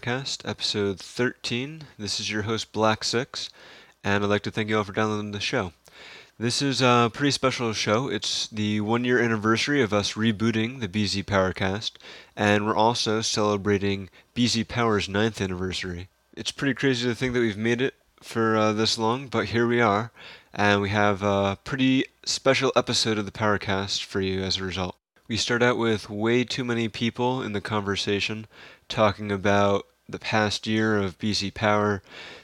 Powercast, episode 13. This is your host, Black Six, and I'd like to thank you all for downloading the show. This is a pretty special show. It's the one year anniversary of us rebooting the BZ Powercast, and we're also celebrating BZ Power's ninth anniversary. It's pretty crazy to think that we've made it for uh, this long, but here we are, and we have a pretty special episode of the Powercast for you as a result. We start out with way too many people in the conversation talking about the past year of BZ Power,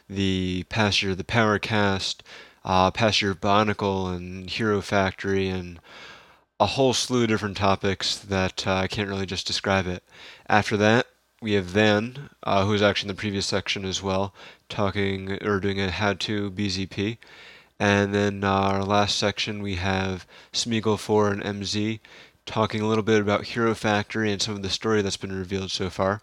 the past year of the Powercast, uh, past year of Bionicle and Hero Factory, and a whole slew of different topics that uh, I can't really just describe it. After that, we have Van, uh, who was actually in the previous section as well, talking or doing a how to BZP. And then our last section, we have Smeagol4 and MZ talking a little bit about Hero Factory and some of the story that's been revealed so far.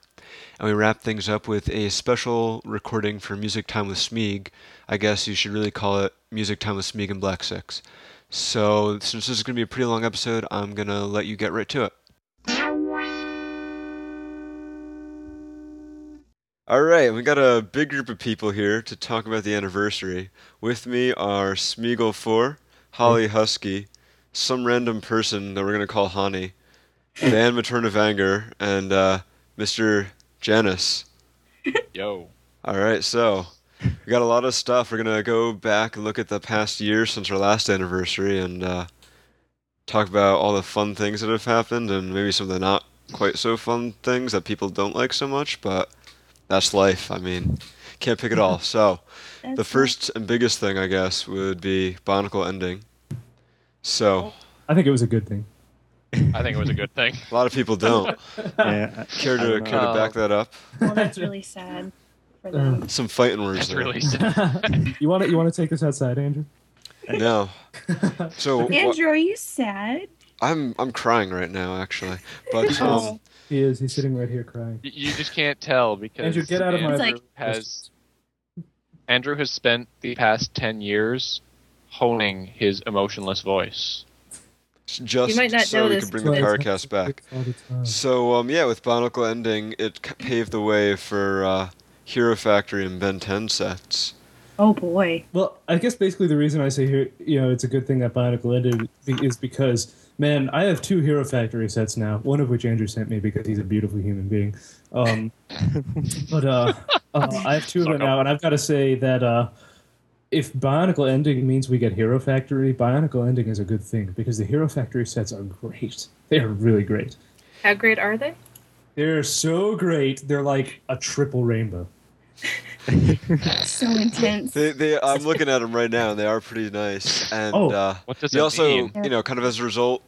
And we wrap things up with a special recording for Music Time with Smeag. I guess you should really call it Music Time with Smeag and Black Six. So, since this is going to be a pretty long episode, I'm going to let you get right to it. All right, we got a big group of people here to talk about the anniversary. With me are Smeagol4, Holly Husky, some random person that we're going to call Hani, Dan Matoran of Anger, and uh, Mr. Janice. Yo. All right, so we got a lot of stuff. We're gonna go back and look at the past year since our last anniversary and uh, talk about all the fun things that have happened and maybe some of the not quite so fun things that people don't like so much. But that's life. I mean, can't pick it all. So the first and biggest thing, I guess, would be Bionicle ending. So I think it was a good thing. I think it was a good thing. a lot of people don't Yeah, care to don't care to back that up. Well, that's really sad for them. Some fighting words It's there. really sad. you want to you want to take this outside, Andrew? No. So wh- Andrew, are you sad? I'm I'm crying right now, actually. But um. He is. He's sitting right here crying. You just can't tell because Andrew, get out of my. It's like- has Andrew has spent the past ten years honing his emotionless voice. Just You might not so we this, can bring the but- Powercast back. All the time. So um, yeah, with Bionicle ending, it paved the way for uh, Hero Factory and Ben 10 sets. Oh boy. Well, I guess basically the reason I say here, you know, it's a good thing that Bionicle ended is because, man, I have two Hero Factory sets now. One of which Andrew sent me because he's a beautiful human being. Um, but uh, uh, I have two of them now, and I've got to say that uh, if Bionicle ending means we get Hero Factory, Bionicle ending is a good thing because the Hero Factory sets are great. They are really great. How great are they? They're so great. They're like a triple rainbow. So intense. They, they, I'm looking at them right now, and they are pretty nice. And Oh. uh, What does we also, mean? you know, kind of as a result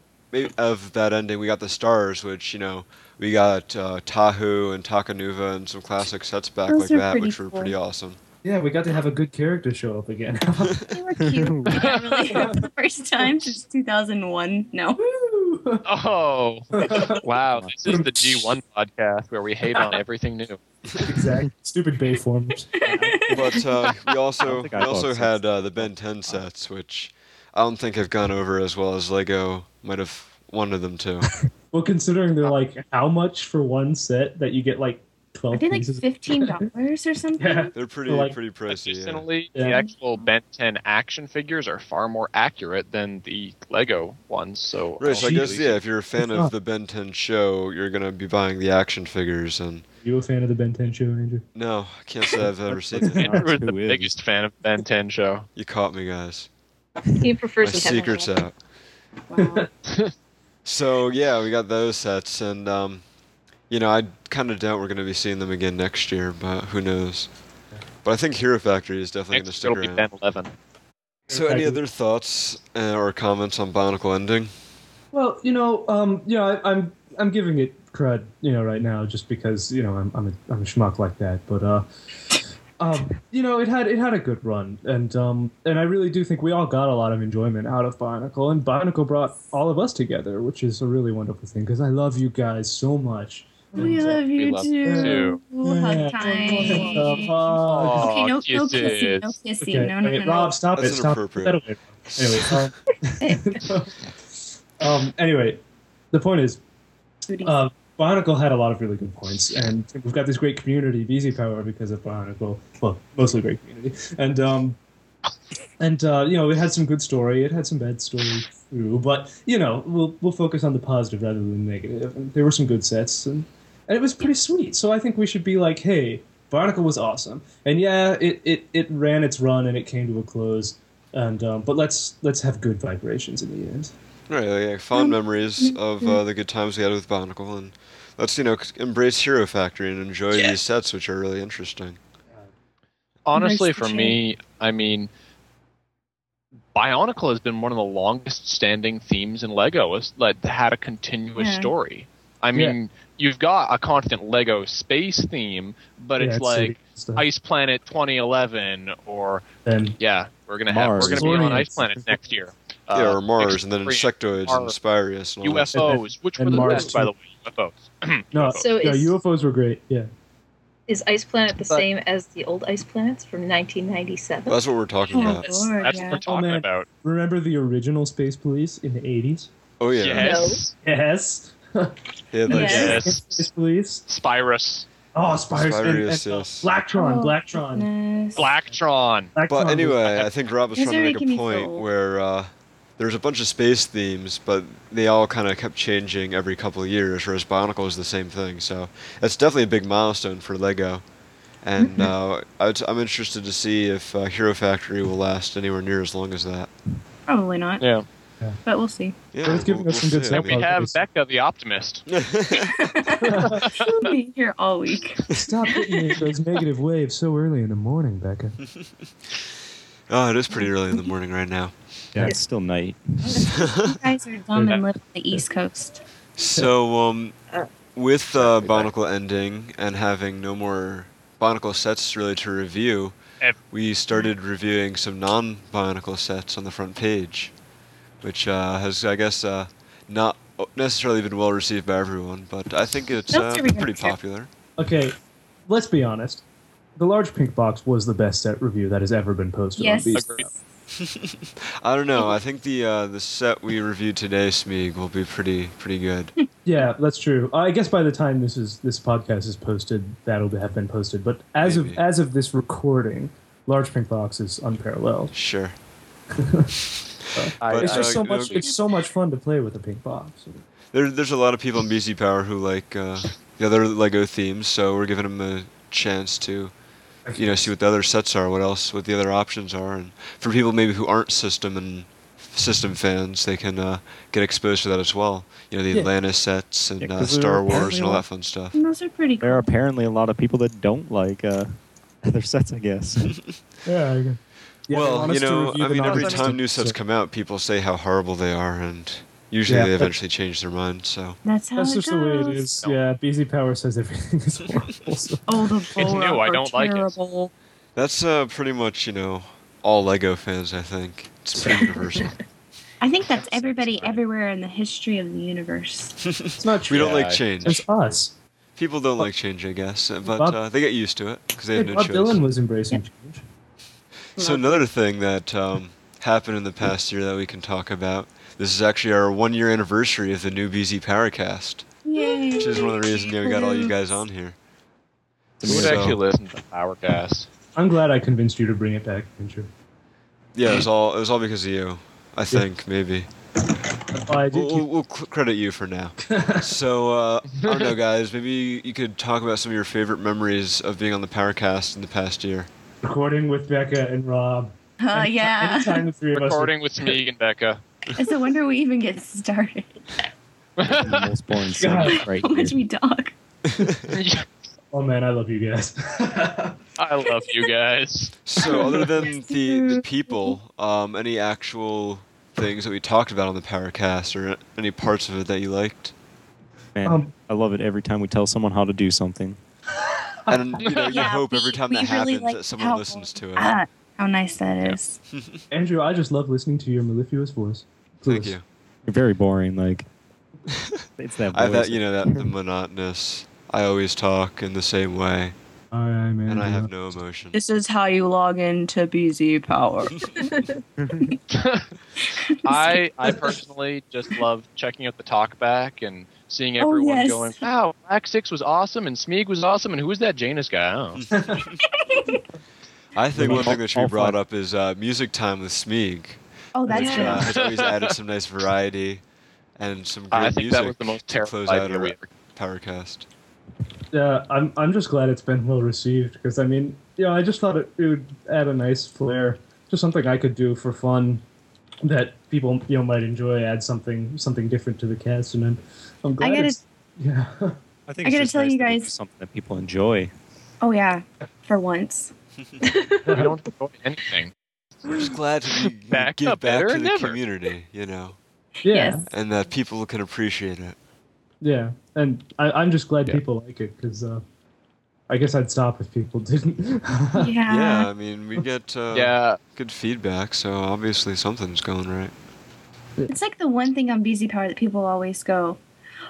of that ending, we got the stars, which you know, we got uh, Tahu and Takanuva and some classic sets back Those like that, pretty which were pretty awesome. Yeah, we got to have a good character show up again. They were cute. Yeah, really. For the first time since 2001. No. Oh wow! This is the G1 podcast where we hate on everything new. exactly. Stupid Bayformers. But uh, we also we also had uh, the Ben 10 sets, which I don't think have gone over as well as Lego might have wanted them to. Well, considering they're like how much for one set that you get like Are twelve they like pieces. fifteen dollars or something? Yeah. They're pretty Like- pretty pricey. Yeah. Additionally, the Yeah. actual Ben 10 action figures are far more accurate than the Lego ones. So Right, so I guess yeah, if you're a fan of the Ben 10 show, you're gonna be buying the action figures, and You a fan of the Ben 10 show, Andrew? no, I can't say I've ever seen it. Andrew is the Who is? biggest fan of Ben 10 show. You caught me, guys. He My prefers the secret's out. Wow. So yeah, we got those sets, and um, you know, I kind of doubt we're gonna be seeing them again next year, but who knows? But I think Hero Factory is definitely gonna Next stick it'll be around. Ben 11. So, any other thoughts uh, or comments on Bionicle ending? Well, you know, um, you know, I, I'm I'm giving it crud, you know, right now just because you know I'm I'm a, I'm a schmuck like that, but uh. Um, you know, it had it had a good run, and um, and I really do think we all got a lot of enjoyment out of Bionicle, and Bionicle brought all of us together, which is a really wonderful thing because I love you guys so much. We And, love you love you too. Yeah. Hug time. Hug. Okay, no, no kissing, no kissing, Okay, no, no, wait, no, no. Rob, stop That's it! Stop inappropriate. it. Anyway, um, um, anyway, the point is, Booties. uh, Bionicle had a lot of really good points, and we've got this great community, BZ Power, because of Bionicle. Well, mostly great community, and um, and uh, you know, it had some good story. It had some bad story too, but you know, we'll we'll focus on the positive rather than the negative. And there were some good sets, and and it was pretty sweet. So I think we should be like, hey, Bionicle was awesome, and yeah, it it, it ran its run and it came to a close. And um, but let's let's have good vibrations in the end. Right, like, fond memories of uh, the good times we had with Bionicle, and let's you know embrace Hero Factory and enjoy Yeah. these sets, which are really interesting. Honestly, Nice for to me, I mean, Bionicle has been one of the longest standing themes in Lego. It's like had a continuous Yeah. story. I Yeah. Mean, you've got a constant Lego space theme, but Yeah, it's city like. Ice Planet 2011, or and yeah, we're gonna have Mars. we're gonna be on Ice Planet next year. yeah, Uh, or Mars, and then Extreme Insectoids and Mars. Spyrius and all that stuff. UFOs, which were the Mars best, by the way. UFOs. no, So yeah, is- UFOs were great. Yeah. Is Ice Planet the But- same as the old Ice Planets from 1997? That's what we're talking Oh, about. That's, Lord, that's yeah. what we're talking man. about. Remember the original Space Police in the 80s? Oh yeah, Yes. Yes. They had, like, Yes. Yes. Space Police. Spyrius. Oh, Spires. and, and, yes. Blacktron. Oh, Blacktron. goodness. Blacktron. Blacktron But anyway, I think Rob was These trying to make a point where uh, there's a bunch of space themes, but they all kind of kept changing every couple of years, whereas Bionicle is the same thing. So that's definitely a big milestone for Lego. And uh, I'd- I'm interested to see if uh, Hero Factory will last anywhere near as long as that. Probably not, Yeah. But we'll see. Yeah, it's giving us some good see, stuff I We have Becca the Optimist. She'll be here all week. Stop hitting me those negative waves so early in the morning, Becca. oh, it is pretty early in the morning right now. Yeah, it's still night. You guys are dumb and live on the East Coast. So, um, with uh, Bionicle ending and having no more Bionicle sets really to review, we started reviewing some non-Bionicle sets on the front page, which uh, has, I guess, uh, not necessarily been well received by everyone, but I think it's uh, pretty popular. Okay, let's be honest. The large pink box was the best set review that has ever been posted Yes. on Beast. Agreed. I don't know. I think the uh, the set we reviewed today, Smeag, will be pretty pretty good. Yeah, that's true. I guess by the time this is this podcast is posted, that'll have been posted. But as Maybe. of as of this recording, large pink box is unparalleled. sure. I, But, it's uh, just so you know, much. It's so much fun to play with a pink box. There, there's a lot of people in BZ Power who like uh, the other Lego themes, so we're giving them a chance to, you know, see what the other sets are, what else, what the other options are, and for people maybe who aren't system and system fans, they can uh, get exposed to that as well. You know, the Yeah. Atlantis sets and Yeah, uh, 'cause there Star Wars and all that fun stuff. And those are pretty There are apparently a lot of people that don't like uh, other sets, I guess. Yeah. I, yeah well, you know, I mean, every time new sets set. come out, people say how horrible they are, and usually Yeah, they eventually change their mind. So That's how That's it just goes. the way it is. No. Yeah, BZ Power says everything is horrible. So. Oh, the It's new, I are don't like it. terrible. that's uh, pretty much, you know, all Lego fans. I think it's pretty universal. I think that's everybody everywhere in the history of the universe. It's not true. we don't Yeah, like change. It's us. People don't like change, I guess, uh, but Bob- uh, they get used to it because they have no Bob choice. Dylan was embracing change. So another thing that um, happened in the past year that we can talk about. This is actually our one-year anniversary of the new BZ Powercast, Yay! which is one of the reasons you know, we got all you guys on here. Who would So- actually listen to Powercast? I'm glad I convinced you to bring it back, Andrew. Yeah, it was all it was all because of you. I think maybe. I did We'll, keep we'll, we'll credit you for now. so uh, I don't know, guys. Maybe you could talk about some of your favorite memories of being on the Powercast in the past year. Recording with Becca and Rob. Uh, yeah. Anytime the three of us. Recording with Smeag and Becca. It's a wonder we even get started. the most boring segment right How much here. we talk. Oh man, I love you guys. I love you guys. So other than the, the people, um, any actual things that we talked about on the Powercast or any parts of it that you liked? Man, Um, I love it every time we tell someone how to do something. And you know, you Yeah, hope every time we that really happens like that someone how- listens to it. Ah, how nice that is. Andrew, I just love listening to your mellifluous voice. Thank you. You're very boring. Like it's that. I voice. that you know that the monotonous. I always talk in the same way, I am and I have no emotion. This is how you log into BZ Power. I I personally just love checking out the talkback and seeing Oh, everyone yes. going, "Wow, Black Six was awesome, and Smeeg was awesome, and who was that Janus guy?" I don't know. I think one thing that should be brought up is uh, music time with Smeeg. Oh, that's which, true. uh, has always added some nice variety and some great I think music that was the most to close terrible out idea we our ever. Powercast. Yeah, I'm I'm just glad it's been well received because I mean, you know, I just thought it, it would add a nice flair, just something I could do for fun that people you know might enjoy. Add something something different to the cast, and then I'm glad. I gotta- it's, yeah, I think I gotta tell nice you guys- something that people enjoy. Oh yeah, for once. We don't enjoy anything. We're just glad to be, Back give back to the never. community, you know, yeah, Yes. and that people can appreciate it. yeah, and I, I'm just glad Yeah. people like it because uh, I guess I'd stop if people didn't. Yeah. Yeah, I mean, we get uh, Yeah, good feedback, so obviously something's going right. It's like the one thing on BZ Power that people always go,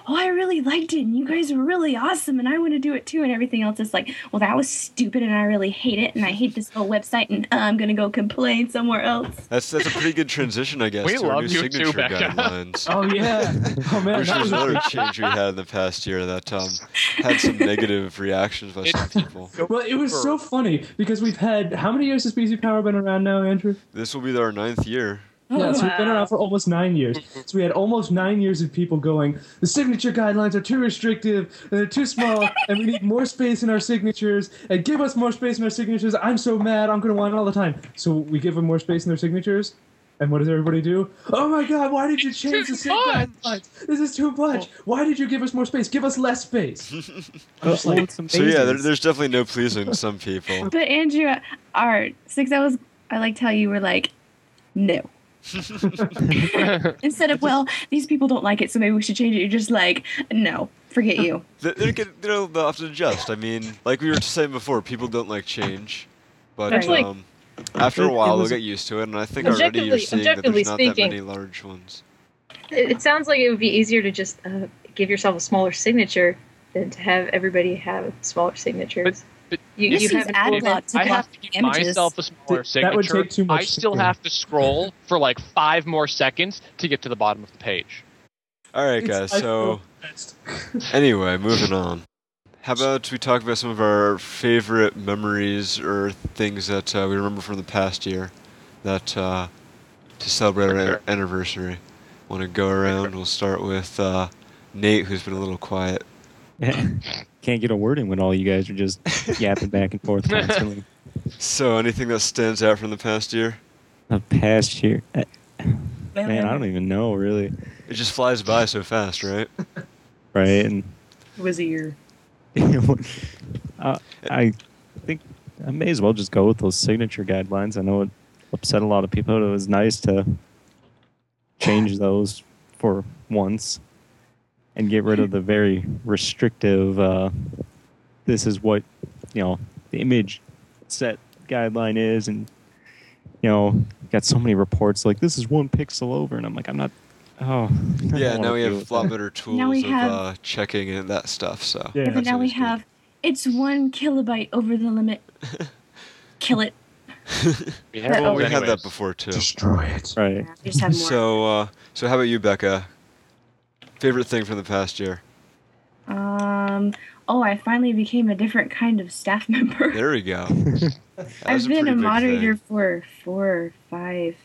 "Oh, I really liked it, and you guys were really awesome, and I want to do it too." And everything else is like, "Well, that was stupid, and I really hate it, and I hate this whole website, and uh, I'm gonna go complain somewhere else." That's that's a pretty good transition, I guess, We to our love new you too, signature Becca. guidelines. oh yeah, oh man, Which that was was another change we had in the past year that um, had some negative reactions by some people. Well, it was so funny because we've had how many years has BZ Power been around now, Andrew? This will be our ninth year. Yeah, so we've been around for almost nine years. So we had almost nine years of people going, the signature guidelines are too restrictive, and they're too small, and we need more space in our signatures, and give us more space in our signatures. I'm so mad, I'm going to want it all the time. So we give them more space in their signatures, and what does everybody do? Oh my god, why did you change the too guidelines? This is too much. Why did you give us more space? Give us less space. I'm Oh, just like, So yeah, there, there's definitely no pleasing some people. But Andrew, our six, I was, I liked how you were like, "No." Instead of, well, these people don't like it, so maybe we should change it. You're just like, no, forget you. They, they get, they'll they'll have to adjust. I mean, like we were saying before, people don't like change, but That's um, after a It- it while they'll get used to it. And I think already you're seeing that there's not that many large ones. It, it sounds like it would be easier to just uh, give yourself a smaller signature than to have everybody have smaller signatures. but you, you have an ad old- block to I have to give images. myself a smaller Th- that would signature. take too much I still thinking. have to scroll for like five more seconds to get to the bottom of the page. All right, guys. So anyway, moving on. How about we talk about some of our favorite memories or things that uh, we remember from the past year that uh, to celebrate our Sure. anniversary. Want to go around? We'll start with uh, Nate, who's been a little quiet. Can't get a word in when all you guys are just yapping back and forth constantly. So, anything that stands out from the past year? The past year, eh, man, I don't even know really. It just flies by so fast, right? Right, and It was a year. uh, I think I may as well just go with those signature guidelines. I know it upset a lot of people. But it was nice to change those for once and get rid of the very restrictive. Uh, this is what you know the image set guideline is, and you know got so many reports like this is one pixel over, and I'm like I'm not. Oh, I Yeah, now we have with a lot better tools Now we of have- uh, checking and that stuff. So Yeah. Yeah, but now we good. have it's one kilobyte over the limit. Kill it. We have well, we had that before too. Destroy it. Right. We just have more. So, uh, so how about you, Becca? Favorite thing from the past year? Um. Oh, I finally became a different kind of staff member. There we go. I've been pretty a moderator thing. for four or five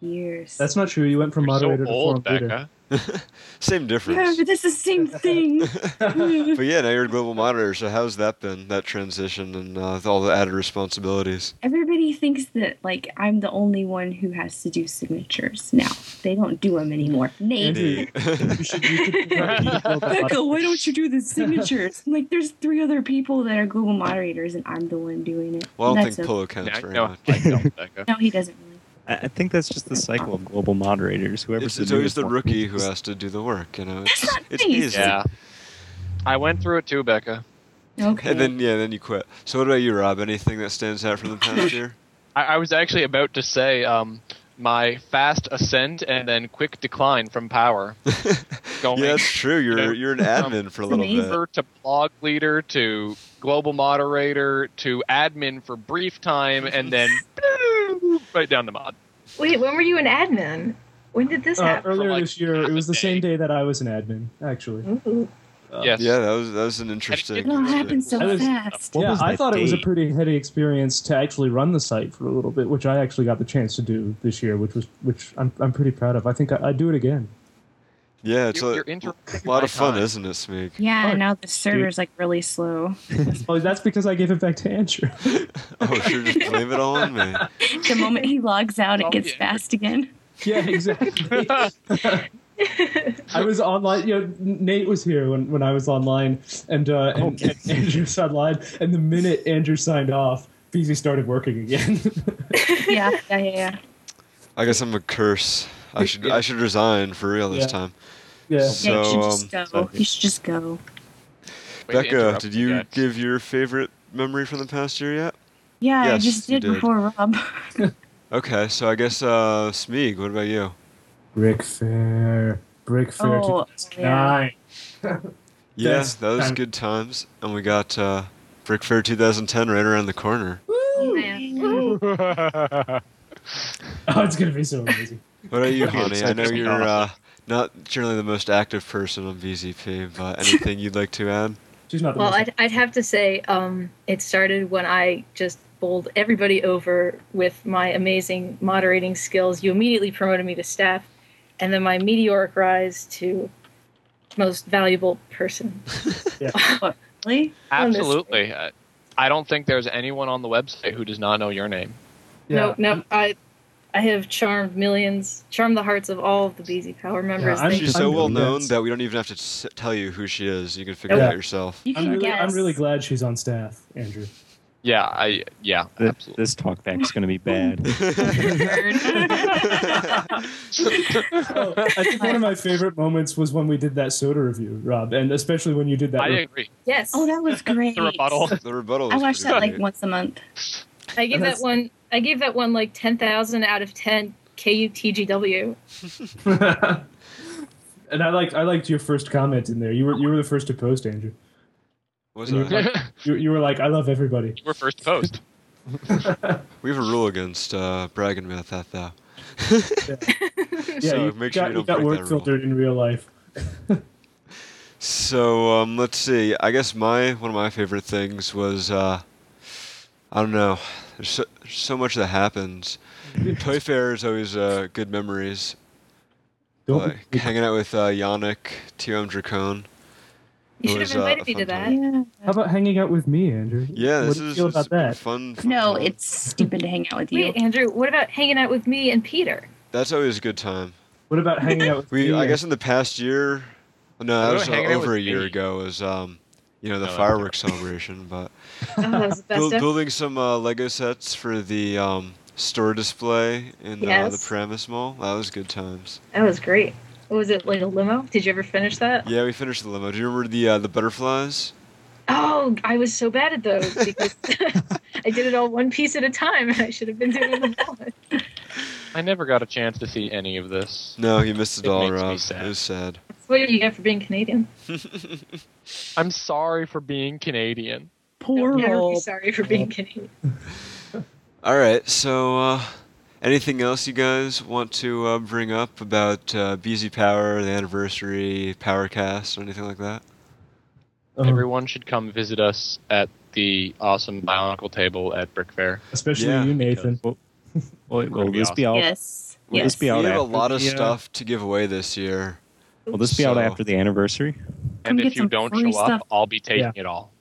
years. That's not true. You went from You're moderator so to old, forum leader. Becca. Same yeah, difference. but that's the same thing. but yeah, now you're a global moderator. So how's that been? That transition and uh, with all the added responsibilities. Everybody thinks that like I'm the only one who has to do signatures now. They don't do them anymore. Nate, a Becca, why don't you do the signatures? I'm like, there's three other people that are global moderators, and I'm the one doing it. well, I don't That's think okay. Polo counts Now, very no, much. I don't, Becca. No, he doesn't really. I I think that's just the cycle of global moderators. Whoever's It's, it's the always the one rookie who has to do the work. You know, it's, not it's easy. Yeah. I went through it too, Becca. Okay. And then yeah, then you quit. So what about you, Rob? Anything that stands out from the past year? I, I was actually about to say um, my fast ascent and then quick decline from power. Going yeah, that's true. You're know, you're an admin for a little amazing. bit. over to blog leader to global moderator to admin for brief time and then right down the mod. Wait, when were you an admin? When did this Uh, happen? earlier like, this year, half it a was the day. same day that I was an admin, actually. Ooh. Uh, Yes. Yeah, that was that was an interesting. It It all happened so I was- fast. What yeah, was I that thought it was a date? pretty heady experience to actually run the site for a little bit, which I actually got the chance to do this year, which was which I'm I'm pretty proud of. I think I, I'd do it again. Yeah, it's You're- a, you're a lot of fun, time. isn't it, Smeek? Yeah, Oh, now the server's like really slow. Oh, that's because I gave it back to Andrew. Oh, sure, just blame it all on me. The moment he logs out, Oh, it gets yeah. fast again. yeah, exactly. I was online. You know, Nate was here when, when I was online, and, uh, and, Okay. and Andrew was online. And the minute Andrew signed off, BZ started working again. Yeah, yeah, yeah, yeah. I guess I'm a curse. I should I should resign for real this Yeah. time. yeah. yeah, you So, should just um, go. You should just go. Becca, did you guys. give your favorite memory from the past year yet? Yeah, Yes, I just did did. before Rob. Okay, so I guess uh Smeeg, what about you? Brick Fair. Brick Fair. Oh, yeah. Nine. Yeah, Best that was time. good times, and we got uh, Brick Fair 2010 right around the corner. Man. Oh, it's gonna be so amazing. What about you, Okay, Honey? I know you're uh, not generally the most active person on BZP, but anything you'd like to add? She's not the Well, I'd, I'd have to say um, it started when I just bowled everybody over with my amazing moderating skills. You immediately promoted me to staff, and then my meteoric rise to most valuable person. Really? Absolutely. Uh, I don't think there's anyone on the website who does not know your name. yeah. No, no, I, I have charmed millions, charmed the hearts of all of the BZ Power members. I'm- Thank She's you. so well known that we don't even have to s- tell you who she is. You can figure it out yourself. You can I'm really, guess. I'm really glad she's on staff, Andrew. Yeah, I yeah, Th- absolutely. This talkback's going to be bad. Oh, I think one of my favorite moments was when we did that soda review, Rob, and especially when you did that. I re- agree. Yes, Oh, that was great. The rebuttal. the rebuttal. I was watch pretty that like once a month. I give that one. I gave that one like ten thousand out of ten KUTGW. and I liked I liked your first comment in there. You were you were the first to post, Andrew. Was You I? were, you, you were like, I love everybody. you were first post. We have a rule against uh, bragging about that, though. Yeah, so you make sure got, you don't got break that rule. filtered in real life. So um, let's see. I guess my one of my favorite things was uh, I don't know. There's so, so much that happens. Toy Fair is always uh, good memories. Like hanging out with uh, Yannick, TM Dracone. You should was, have uh, invited a me to that. Yeah. How about hanging out with me, Andrew? Yeah, what this do you is feel about that? fun. fun No, time. it's stupid to hang out with you. Wait, Andrew, what about hanging out with me and Peter? that's always a good time. What about hanging out with We, me? I guess, in the past year, no, that was uh, hanging out over a year me? ago. Was um, you know, the No, fireworks celebration, but Oh, that was the best. build, building some uh, Lego sets for the um, store display in uh, the Yes. Paramus Mall. That was good times. That was great. What was it like a limo? Did you ever finish that? Yeah, we finished the limo. Do you remember the uh, the butterflies? Oh, I was so bad at those because I did it all one piece at a time, and I should have been doing them all. I never got a chance to see any of this. No, you missed it, It all, makes me Rob. sad. It was sad. That's what you get for being Canadian. I'm sorry for being Canadian. Poor Never be Rob. sorry for being Canadian. all right. So, uh, anything else you guys want to uh, bring up about uh, BZ Power, the anniversary, Powercast, or anything like that? Um, Everyone should come visit us at the awesome Bionicle table at Brick Fair. especially Yeah. you, Nathan. Will, will, will Gonna be this be out? Yes. Will yes. this be out we have a lot of the, uh, stuff to give away this year. Will this be out after the anniversary? And Come if you don't free show up. I'll be taking it all.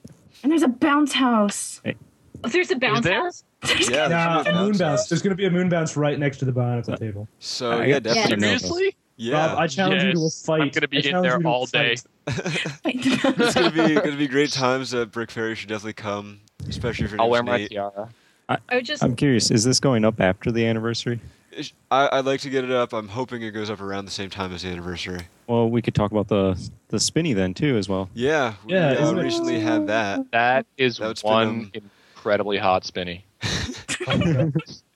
And there's a bounce house. Oh, there's a bounce there? house. Yeah, Nah, there's a moon bounce bounce. There's going to be a moon bounce right next to the Bionicle table. So I yeah, definitely. Yeah. Seriously? Yeah, Rob, I challenge you to a fight. I'm gonna be I in there you to a all day. it's gonna be gonna be great times at Brick Fairy should definitely come, especially if you're I'll wear my tiara. I would just. I'm curious. Is this going up after the anniversary? I, I'd like to get it up. I'm hoping it goes up around the same time as the anniversary. Well, we could talk about the the spinny then too as well. Yeah, we Yeah, uh, isn't it- recently had that. That is That's been, one um, incredibly hot spinny.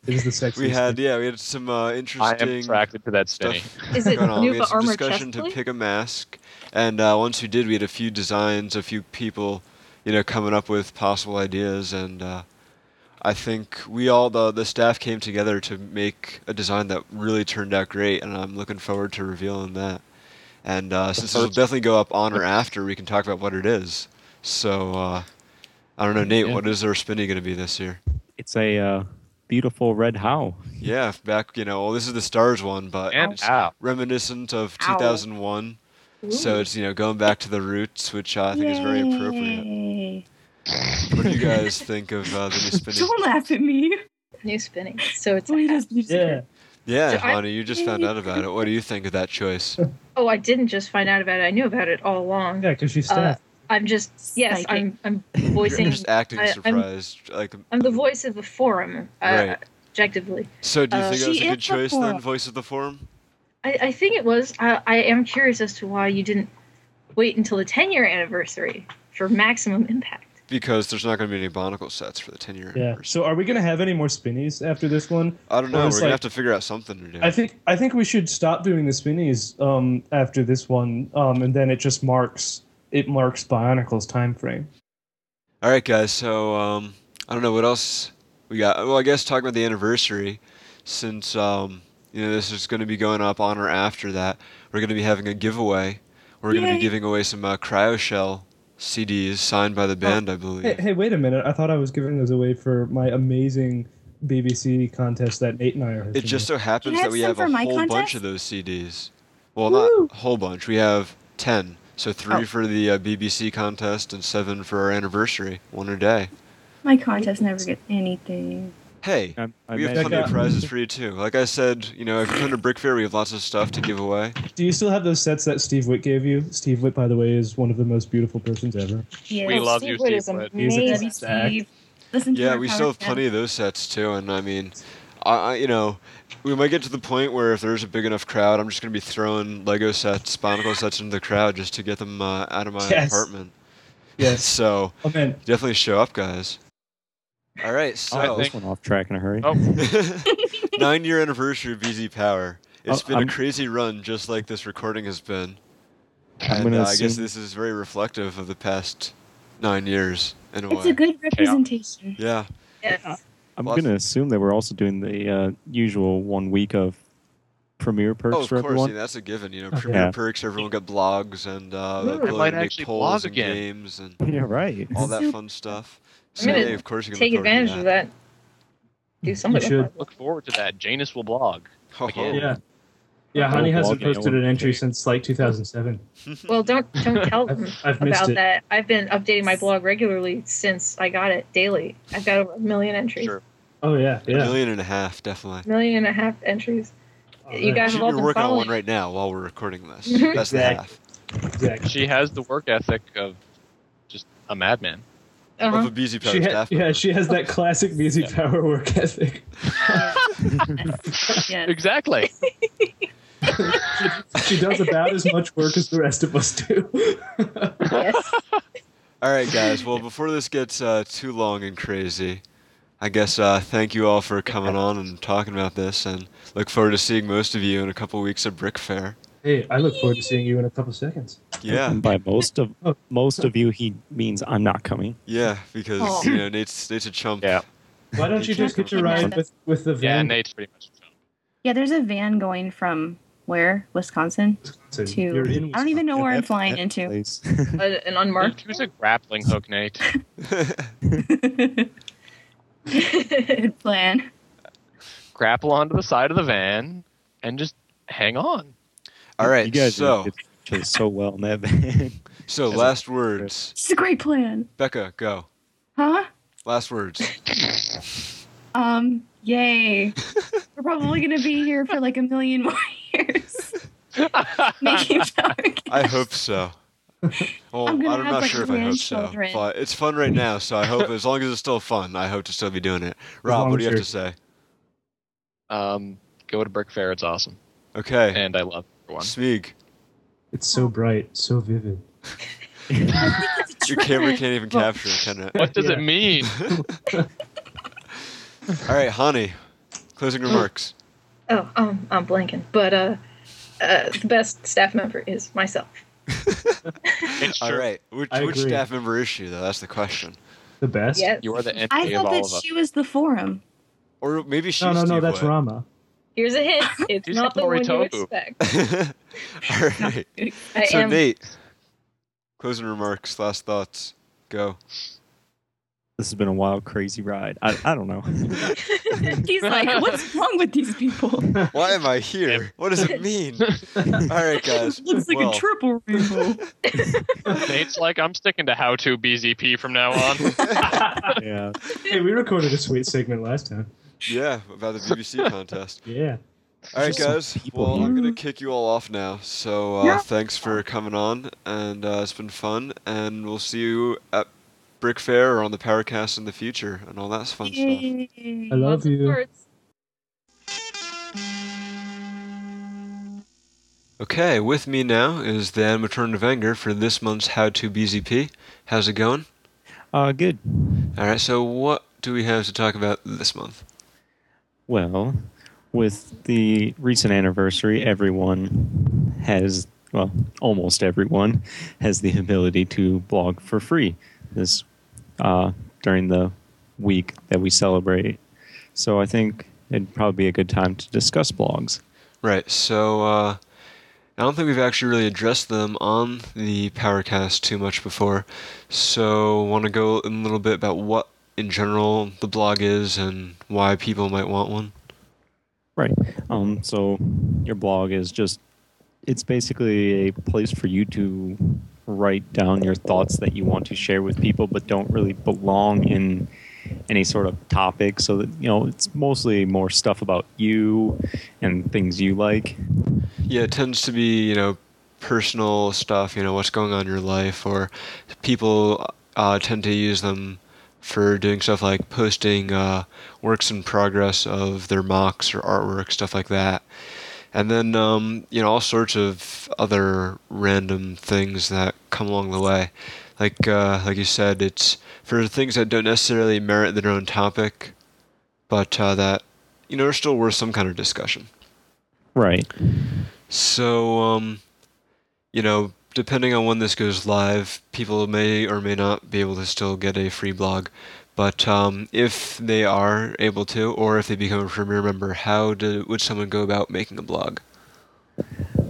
It is the sexiest. We had thing. yeah, we had some uh, I am interesting attracted to that spinny. Is it going on. We had some Armor discussion to pick a mask, and uh, once we did, we had a few designs, a few people, you know, coming up with possible ideas, and uh, I think we all the the staff came together to make a design that really turned out great, and I'm looking forward to revealing that. And uh, since this will definitely go up on or after, we can talk about what it is. So uh, I don't know, Nate. Yeah. What is our spinny going to be this year? It's a uh, beautiful red how. Yeah, back you know, well, this is the stars one, but And it's ow. reminiscent of Ow. 2001. So it's you know going back to the roots, which uh, I think is very appropriate. Yay. What do you guys think of uh, the new spinny? Don't laugh at me. New spinning. So it's Oh, he a hat. music. Yeah. Yeah, So I- honey, you just found out about it. What do you think of that choice? Oh, I didn't just find out about it. I knew about it all along. Yeah, because she's staff. I'm just yes, I'm I'm voicing. You're voicing. just acting I- I'm- surprised. like I'm the voice of the forum. Uh, Right. Objectively, So do you uh, think that was a good is the choice then, voice of the forum? I, I think it was. I, I am curious as to why you didn't wait until the 10 year anniversary for maximum impact. Because there's not going to be any Bionicle sets for the 10 year Yeah. anniversary. So are we gonna have any more spinnies after this one? I don't know. We're it's going to have to figure out something to do. I think I think we should stop doing the spinnies um, after this one, um, and then it just marks it marks Bionicle's time frame. All right, guys. So um, I don't know what else we got. Well, I guess talking about the anniversary, since um, you know this is going to be going up on or after that, we're going to be having a giveaway. We're going to be giving away some uh, CryoShell CDs signed by the band, I believe. Hey, hey, wait a minute! I thought I was giving those away for my amazing BBC contest that Nate and I are. It just so happens that we have a for my whole bunch of those CDs. Well, Woo. not a whole bunch. We have ten. So three Oh. for the uh, BBC contest and seven for our anniversary. One a day. My contest never gets anything. Hey, I, I we have plenty of prizes for you too. Like I said, you know, if you come to Brick Fair, we have lots of stuff to give away. Do you still have those sets that Steve Witt gave you? Steve Witt, by the way, is one of the most beautiful persons ever. Yeah. We love Steve you, Witt Steve is Witt. He's a amazing. Love. Steve. Listen to Yeah, we still have Step. plenty of those sets too, and I mean, I, I you know, we might get to the point where if there's a big enough crowd, I'm just gonna be throwing Lego sets, Bionicle sets into the crowd just to get them uh, out of my Yes. apartment. Yes. So Oh definitely show up, guys. All right, so I'll I this one off track in a hurry. Nine year anniversary of BZ Power. It's Oh, been I'm- a crazy run, just like this recording has been. I'm And gonna uh, I guess this is very reflective of the past nine years in a It's way. a good representation. yeah. Yes. I'm gonna assume that we're also doing the uh, usual one week of premiere perks Oh, of for course. everyone. Yeah, that's a given. You know, premiere Yeah. perks. Everyone got blogs and uh, Ooh. They might actually polls blog and again. games and Yeah, right. all that fun stuff. I'm gonna yeah, of course, you can Take look forward to advantage of that. Do something You with should. look forward to that. Janus will blog. Oh, Again. yeah, yeah. Oh, Honey hasn't posted an entry since like 2007. Well, don't don't tell them I've, I've about that. I've been updating my blog regularly since I got it daily. I've got over a million entries. Sure. Oh yeah, A yeah. million and a half, definitely. A Million and a half entries. You man. guys- You're have all been working on one right now while we're recording this. Mhm. That's the half Exactly. She has the work ethic of just a madman. Of Uh-huh. a busy Power She ha- staff yeah, she has that classic music power work ethic. Yeah. Exactly. She does about as much work as the rest of us do. yes. All right, guys. Well, before this gets uh, too long and crazy, I guess uh, thank you all for coming on and talking about this, and look forward to seeing most of you in a couple weeks at Brick Fair. Hey, I look forward to seeing you in a couple seconds. Yeah, And by most of Oh. most of you, he means I'm not coming. yeah, because Oh. you know Nate's Nate's a chump. Yeah. Why don't you just get your ride with, with the van? Yeah. Nate's pretty much. a chump. Yeah, there's a van going from where? Wisconsin? So To you're in I don't even know where I'm That- flying that into. place. A- an unmarked. Use a grappling hook, Nate. Good plan. Grapple onto the side of the van and just hang on. All right, you guys so did so well in that van. so As a- last words, It's a great plan. Becca, go. Huh? Last words. Um, yay. We're probably gonna be here for like a million more years. Making power I hope so. Well, I'm I'm, gonna have, not like, sure if I hope so, but it's fun right now. So I hope, as long as it's still fun, I hope to still be doing it. Rob, what do you as have to say? Um, go to Brick Fair. It's awesome, Okay, and I love everyone. Smeeg, It's so bright, so vivid. your camera can't even capture it, can it? What does Yeah. it mean? All right, Hani, closing remarks. Oh, um, I'm blanking. But uh, uh, the best staff member is myself. It's All true. right, which, I which agree. staff member is she, though? That's the question. The best? Yes. You are the I enemy of thought all that of us. she was the forum. Or maybe she's No, no, no, Steve that's Wood. Rama. Here's a hint. It's She's not the one you expect. All right. I so am. Nate, closing remarks, last thoughts. Go. This has been a wild, crazy ride. I, I don't know. He's like, what's wrong with these people? Why am I here? What does it mean? All right, guys. Looks like Well, a triple rainbow. Nate's like, I'm sticking to how to BZP from now on. yeah. Hey, we recorded a sweet segment last time. Yeah, about the BBC contest. Yeah. All right, guys. Well, here. I'm gonna kick you all off now. So uh, Yeah. thanks for coming on, and uh, it's been fun. And we'll see you at Brick Fair or on the Powercast in the future, and all that fun stuff. I love you. Okay, with me now is the Matoran of Anger for this month's How to BZP. How's it going? Uh, good. All right, so what do we have to talk about this month? Well, with the recent anniversary, everyone has, well, almost everyone has the ability to blog for free this uh, during the week that we celebrate. So I think it'd probably be a good time to discuss blogs. Right, so uh, I don't think we've actually really addressed them on the Powercast too much before. So, want to go in a little bit about what, in general, the blog is and why people might want one? Right. Um, so your blog is just it's basically a place for you to write down your thoughts that you want to share with people but don't really belong in any sort of topic so that you know it's mostly more stuff about you and things you like Yeah, it tends to be, you know, personal stuff, you know, what's going on in your life, or people uh, tend to use them for doing stuff like posting uh, works in progress of their mocks or artwork, stuff like that. And then, um, you know, all sorts of other random things that come along the way. Like, uh, like you said, it's for things that don't necessarily merit their own topic, but uh, that, you know, are still worth some kind of discussion. right So, um, you know, depending on when this goes live, people may or may not be able to still get a free blog. But um, if they are able to, or if they become a premier member, how do, would someone go about making a blog?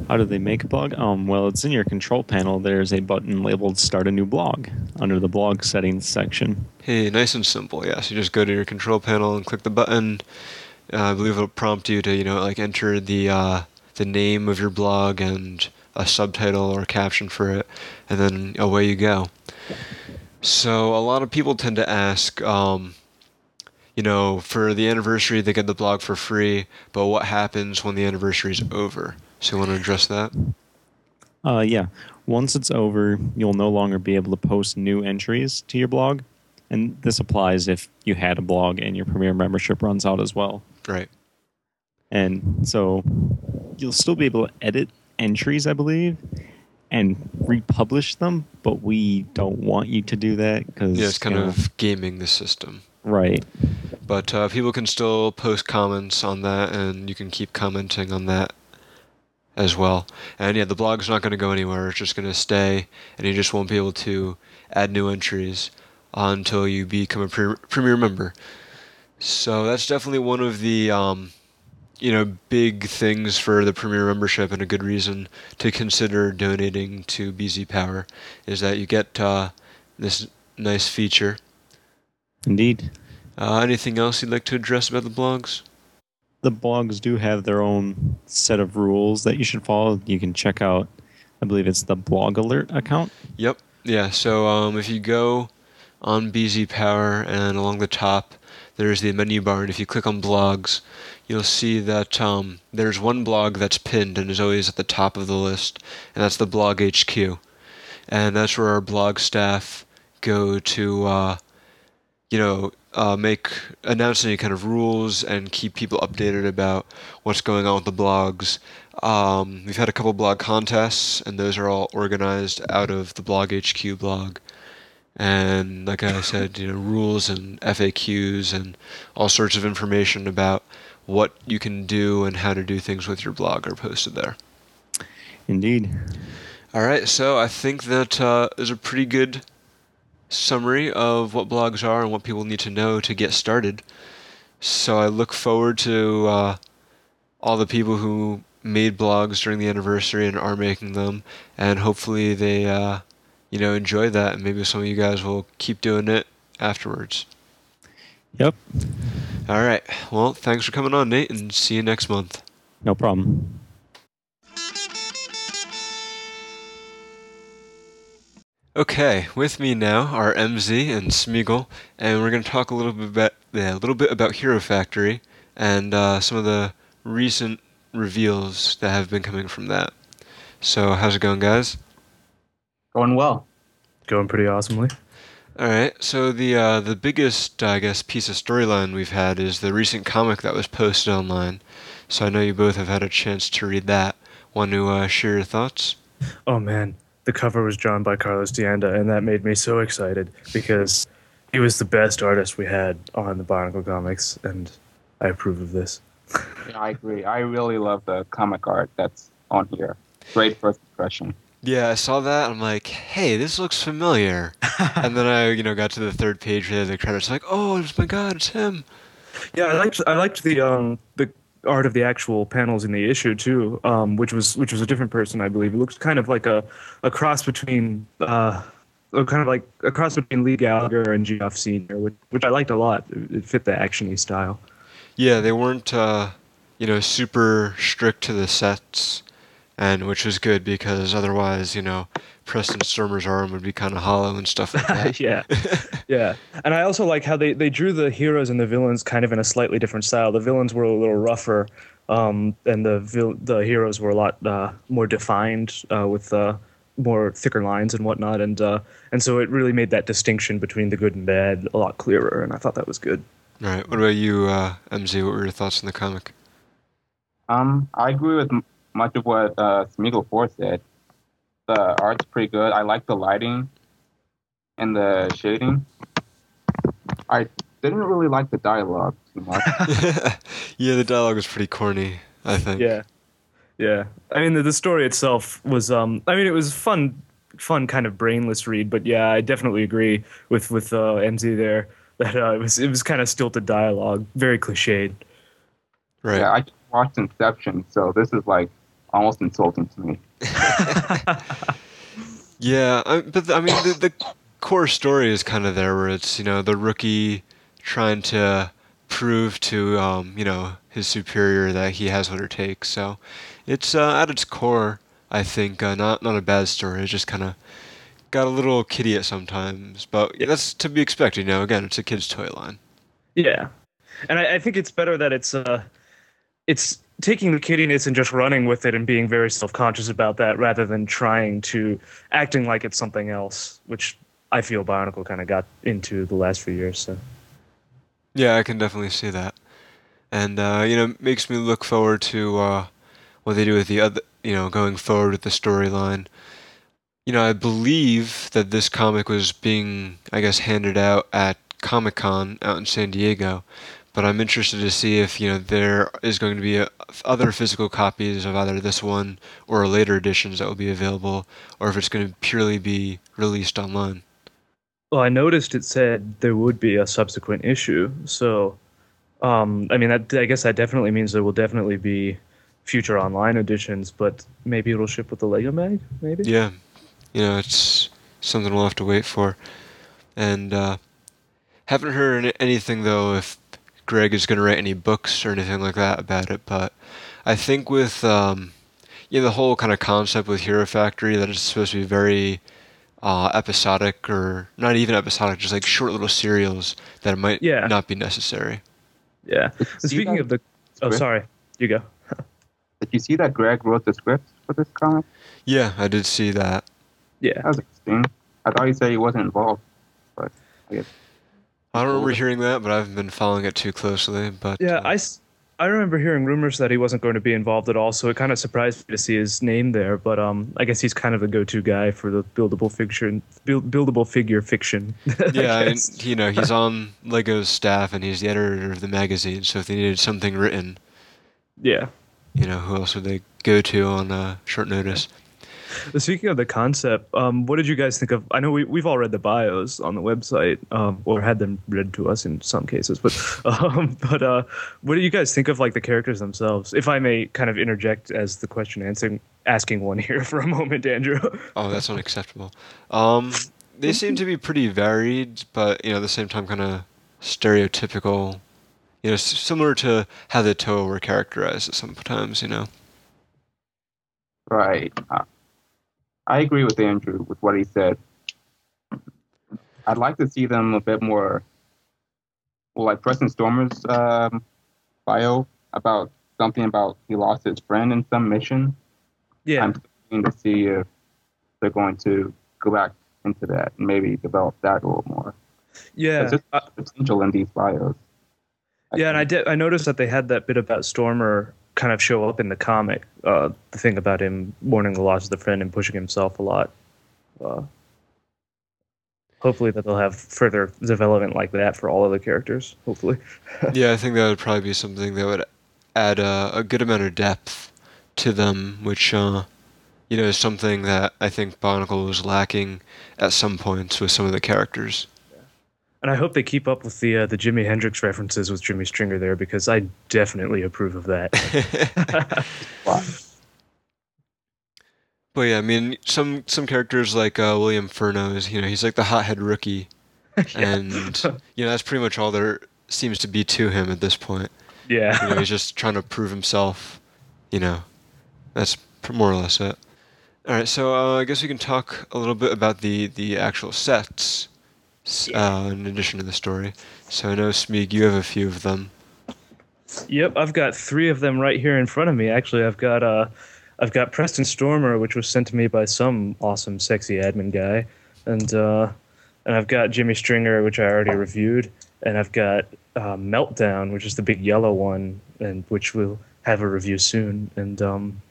how do they make a blog um, well it's in your control panel there's a button labeled start a new blog under the blog settings section Hey, nice and simple. Yeah, so you just go to your control panel and click the button. Uh, I believe it'll prompt you to, you know, like enter the uh, the name of your blog and a subtitle or a caption for it, and then away you go. So a lot of people tend to ask, um, you know, for the anniversary they get the blog for free, but what happens when the anniversary is over? So you want to address that? Uh, yeah. Once it's over, you'll no longer be able to post new entries to your blog. And this applies if you had a blog and your Premier membership runs out as well. Right. And so you'll still be able to edit entries, I believe, and republish them, but we don't want you to do that because Yeah, it's kind of gaming the system. right. But uh, people can still post comments on that, and you can keep commenting on that as well. And yeah, the blog's not going to go anywhere. It's just going to stay, and you just won't be able to add new entries until you become a pre- premier member. So that's definitely one of the um, you know big things for the premier membership, and a good reason to consider donating to BZ Power is that you get uh, this nice feature. Indeed. Uh, anything else you'd like to address about the blogs? The blogs do have their own set of rules that you should follow. You can check out, I believe it's the blog alert account. Yep. Yeah. So um, if you go on BZ Power and along the top, there's the menu bar, and if you click on blogs, you'll see that um, there's one blog that's pinned and is always at the top of the list, and that's the Blog HQ, and that's where our blog staff go to, uh, you know, uh, make announce any kind of rules and keep people updated about what's going on with the blogs. Um, we've had a couple blog contests, and those are all organized out of the Blog HQ blog. And like I said, you know, rules and FAQs and all sorts of information about what you can do and how to do things with your blog are posted there. Indeed. All right, so I think that uh, is a pretty good summary of what blogs are and what people need to know to get started. So I look forward to uh, all the people who made blogs during the anniversary and are making them, and hopefully they, uh, you know, enjoy that, and maybe some of you guys will keep doing it afterwards. Yep. All right. Well, thanks for coming on, Nate, and see you next month. No problem. Okay, with me now are MZ and Smeagol, and we're going to talk a little bit about yeah, a little bit about Hero Factory and uh, some of the recent reveals that have been coming from that. So, how's it going, guys? Going well. Going pretty awesomely. All right. So the uh, the biggest, I guess, piece of storyline we've had is the recent comic that was posted online. So I know you both have had a chance to read that. Want to uh, share your thoughts? Oh man, the cover was drawn by Carlos D'Anda, and that made me so excited because he was the best artist we had on the Bionicle comics, and I approve of this. Yeah, I agree. I really love the comic art that's on here. Great first impression. Yeah, I saw that. I'm like, hey, this looks familiar. and then I, you know, got to the third page where the credits. Like, oh it's- my god, it's him. Yeah, I liked I liked the um the art of the actual panels in the issue too, um, which was which was a different person, I believe. It looked kind of like a, a cross between uh, kind of like a cross between Lee Gallagher and Geoff Senior, which, which I liked a lot. It, it fit the actiony style. Yeah, they weren't, uh, you know, super strict to the sets, and which was good because otherwise, you know, Preston Stormer's arm would be kind of hollow and stuff like that. yeah, yeah. And I also like how they, they drew the heroes and the villains kind of in a slightly different style. The villains were a little rougher, um, and the vil- the heroes were a lot uh, more defined uh, with uh, more thicker lines and whatnot. And uh, and so it really made that distinction between the good and bad a lot clearer. And I thought that was good. All right. What about you, uh, MZ? What were your thoughts on the comic? Um, I agree with m- much of what uh, Smeagol 4 said. The art's pretty good. I like the lighting and the shading. I didn't really like the dialogue too much. yeah, the dialogue was pretty corny. I think. Yeah, yeah. I mean, the, the story itself was. Um, I mean, it was fun, fun kind of brainless read. But yeah, I definitely agree with with uh, MZ there that uh, it was it was kind of stilted dialogue, very cliched. Right. Yeah, I just watched Inception, so this is like almost insulting to me. Yeah, I, but the, I mean, the, the core story is kind of there, where it's you know the rookie trying to prove to um, you know his superior that he has what it takes. So it's uh, at its core, I think, uh, not not a bad story. It's just kind of got a little kiddie at sometimes, but that's to be expected. You know, again, it's a kid's toy line. Yeah, and I, I think it's better that it's uh, it's taking the kiddiness and just running with it and being very self conscious about that, rather than trying to acting like it's something else, which I feel Bionicle kind of got into the last few years. So Yeah, I can definitely see that, and uh, you know, makes me look forward to uh, what they do with the other, you know, going forward with the storyline. You know, I believe that this comic was being, I guess, handed out at Comic Con out in San Diego, but I'm interested to see if you know there is going to be a, other physical copies of either this one or later editions that will be available, or if it's going to purely be released online. Well, I noticed it said there would be a subsequent issue. So, um, I mean, that, I guess that definitely means there will definitely be future online editions, but maybe it'll ship with the Lego Mag, maybe? Yeah, you know, it's something we'll have to wait for. And uh, haven't heard anything though if Greg is going to write any books or anything like that about it. But I think with um, you know the whole kind of concept with Hero Factory that it's supposed to be very uh, episodic or not even episodic, just like short little serials that it might Yeah. not be necessary. Yeah. See Speaking of the. Oh, script? sorry. You go. Did you see that Greg wrote the script for this comic? Yeah, I did see that. Yeah. That was interesting. I thought he said he wasn't involved, but I guess I don't remember hearing that, but I haven't been following it too closely. But Yeah, uh, I, I remember hearing rumors that he wasn't going to be involved at all, so it kind of surprised me to see his name there. But um, I guess he's kind of the go-to guy for the buildable fiction, build, buildable figure fiction. Yeah, and you know he's on Lego's staff, and he's the editor of the magazine. So if they needed something written, yeah. you know, who else would they go to on uh, short notice? Speaking of the concept, um, what did you guys think of? I know we, we've all read the bios on the website, um, or had them read to us in some cases, but um, but uh, what do you guys think of like the characters themselves? If I may kind of interject as the question answering asking one here for a moment, Andrew. Oh, that's unacceptable. Um, they seem to be pretty varied, but you know, at the same time, kind of stereotypical. You know, s- similar to how the Toa were characterized at sometimes. You know. Right. I agree with Andrew with what he said. I'd like to see them a bit more, well, like Preston Stormer's um, bio about something about he lost his friend in some mission. yeah, I'm keen to see if they're going to go back into that and maybe develop that a little more. yeah, There's uh, potential in these bios. I yeah. And I did. I noticed that they had that bit about Stormer kind of show up in the comic. Uh, the thing about him mourning the loss of the friend and pushing himself a lot. Uh, hopefully that they'll have further development like that for all of the characters. Hopefully. yeah, I think that would probably be something that would add a, a good amount of depth to them, which uh, you know is something that I think Bionicle was lacking at some points with some of the characters. And I hope they keep up with the uh, the Jimi Hendrix references with Jimmy Stringer there because I definitely approve of that. Wow. But yeah, I mean, some some characters like uh, William Furno is, you know, he's like the hothead rookie, and you know that's pretty much all there seems to be to him at this point. yeah. You know, he's just trying to prove himself. You know, that's more or less it. All right, so uh, I guess we can talk a little bit about the the actual sets, s- uh, in addition to the story. So I know Smeeg, you have a few of them. Yep, I've got three of them right here in front of me. Actually, I've got uh, I've got Preston Stormer, which was sent to me by some awesome, sexy admin guy, and uh, and I've got Jimmy Stringer, which I already reviewed, and I've got uh, Meltdown, which is the big yellow one, and which we'll have a review soon. And um,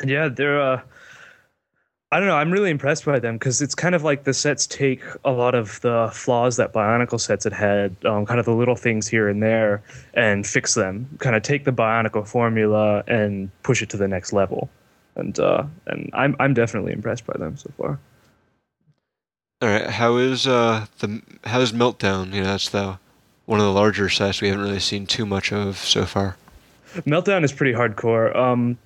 and yeah, they're uh, I don't know. I'm really impressed by them because it's kind of like the sets take a lot of the flaws that Bionicle sets had had, um, kind of the little things here and there, and fix them. Kind of take the Bionicle formula and push it to the next level. And uh, and I'm I'm definitely impressed by them so far. All right, how is uh the how's Meltdown? You know, that's the one of the larger sets we haven't really seen too much of so far. Meltdown is pretty hardcore. Um,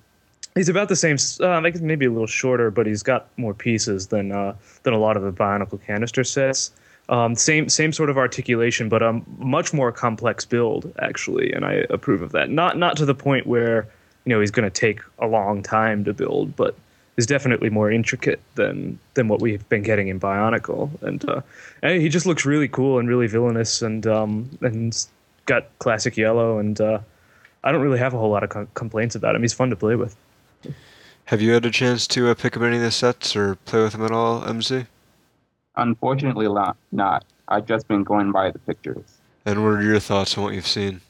he's about the same, uh, like maybe a little shorter, but he's got more pieces than uh, than a lot of the Bionicle canister sets. Um, same same sort of articulation, but a much more complex build actually, and I approve of that. Not not to the point where you know he's going to take a long time to build, but is definitely more intricate than than what we've been getting in Bionicle, and uh, and he just looks really cool and really villainous, and um, and got classic yellow, and uh, I don't really have a whole lot of com- complaints about him. He's fun to play with. Have you had a chance to uh, pick up any of the sets or play with them at all, MZ? Unfortunately, not. not. I've just been going by the pictures. And what are your thoughts on what you've seen?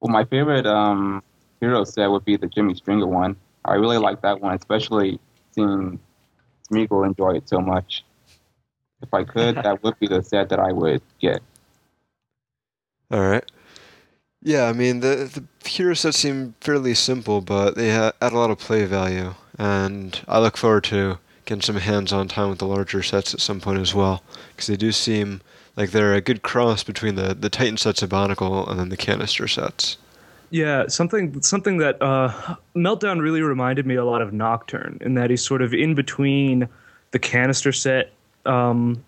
Well, my favorite um, hero set would be the Jimmy Stringer one. I really like that one, especially seeing Smeagol enjoy it so much. If I could, that would be the set that I would get. All right. Yeah, I mean the the hero sets seem fairly simple, but they add a lot of play value, and I look forward to getting some hands-on time with the larger sets at some point as well, because they do seem like they're a good cross between the the Titan sets of Bionicle and then the canister sets. Yeah, something something that uh, Meltdown really reminded me a lot of Nocturn in that he's sort of in between the canister set um,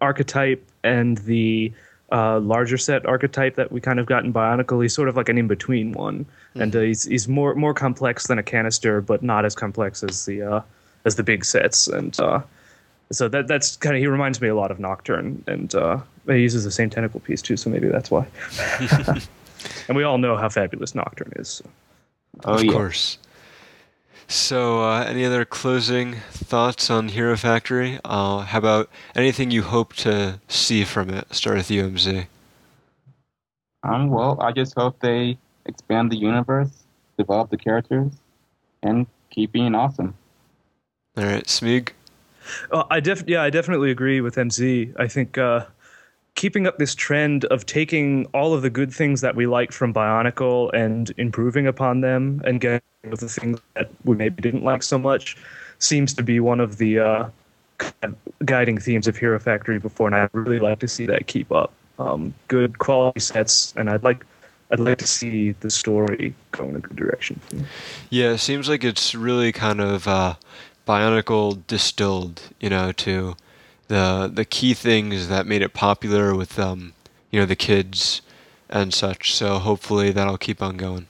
archetype and the uh, larger set archetype that we kind of got in Bionicle. He's sort of like an in between one, and uh, he's he's more more complex than a canister, but not as complex as the uh, as the big sets. And uh, so that that's kind of he reminds me a lot of Nocturn, and uh, he uses the same tentacle piece too, so maybe that's why. and we all know how fabulous Nocturn is. So. Oh, of yeah. course. So, uh, any other closing thoughts on Hero Factory? Uh, how about anything you hope to see from it? Start with UMZ. Um, well, I just hope they expand the universe, develop the characters, and keep being awesome. All right, Smeeg. Uh, I def yeah, I definitely agree with MZ. I think uh, keeping up this trend of taking all of the good things that we like from Bionicle and improving upon them and getting the things that we maybe didn't like so much seems to be one of the uh, guiding themes of Hero Factory before, and I'd really like to see that keep up. Um, good quality sets, and I'd like I'd like to see the story go in a good direction. Yeah, it seems like it's really kind of uh, Bionicle distilled, you know, to the the key things that made it popular with um, you know the kids and such. So hopefully that'll keep on going.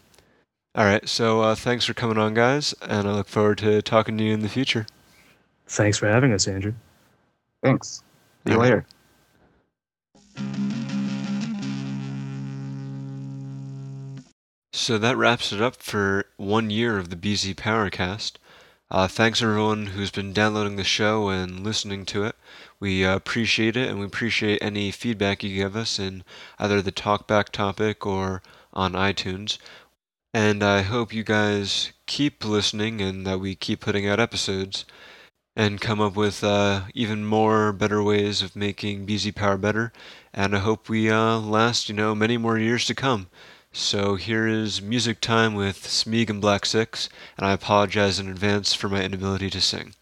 All right, so uh, thanks for coming on, guys, and I look forward to talking to you in the future. Thanks for having us, Andrew. Thanks. See you All right. later. So that wraps it up for one year of the BZ Powercast. Uh, thanks everyone who's been downloading the show and listening to it. We uh, appreciate it, and we appreciate any feedback you give us in either the talkback topic or on iTunes. And I hope you guys keep listening and that we keep putting out episodes and come up with uh, even more better ways of making BZ Power better. And I hope we uh, last, you know, many more years to come. So here is music time with Smeag and Black Six, and I apologize in advance for my inability to sing.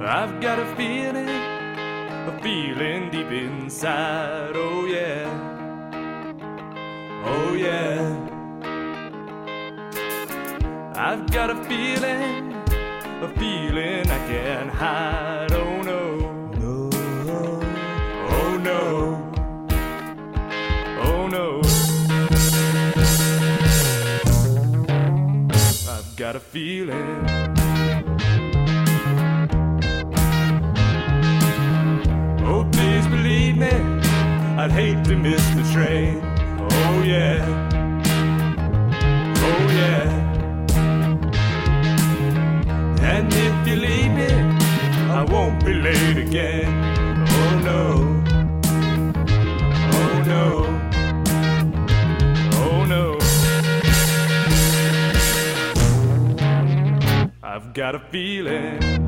I've got a feeling, a feeling deep inside. Oh yeah, oh yeah. I've got a feeling, a feeling I can't hide. Oh no, no, oh no, oh no. I've got a feeling. Oh, please believe me, I'd hate to miss the train. Oh, yeah. Be late again. Oh, no. Oh, no. Oh, no. I've got a feeling.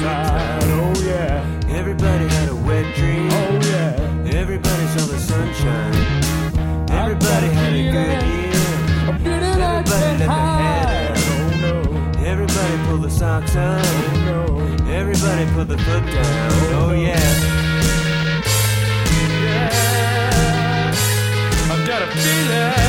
side. Oh yeah. Everybody had a wet dream. Oh yeah. Everybody saw the sunshine. Everybody had a good year. Everybody let their head out. Oh no. Everybody pulled the socks up. Oh no. Everybody put the foot down. Oh, oh yeah, yeah. I've got a feeling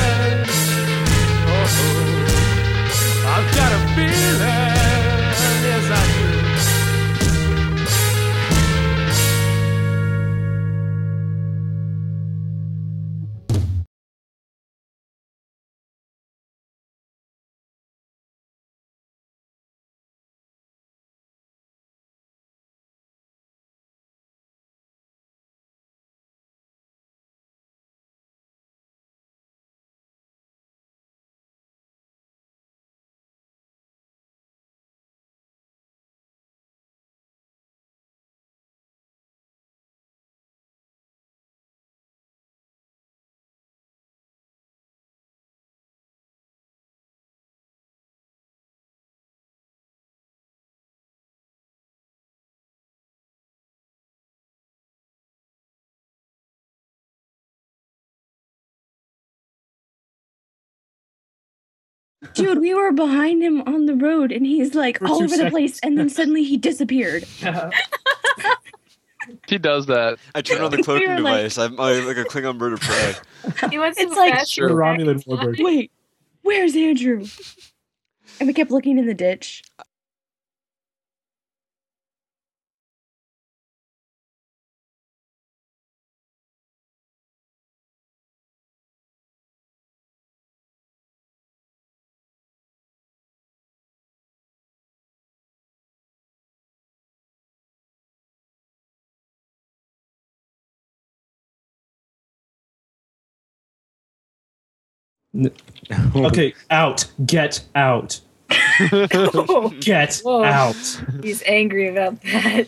Dude, we were behind him on the road and he's like For all two over the place and then suddenly he disappeared. He does that. I turned on the cloaking were like- device. I'm, I'm like a Klingon bird of prey. He went It's like- Sure. The back Romulan in warbird. Wait, where's Andrew? And we kept looking in the ditch. Okay, out. Get out. Get Whoa. out. He's angry about that.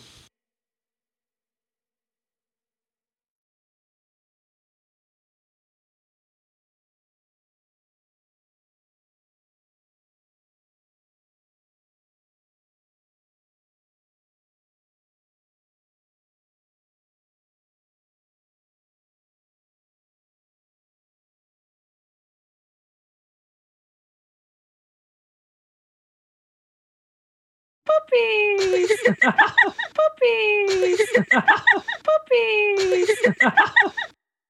Puppies! Puppies! Puppies!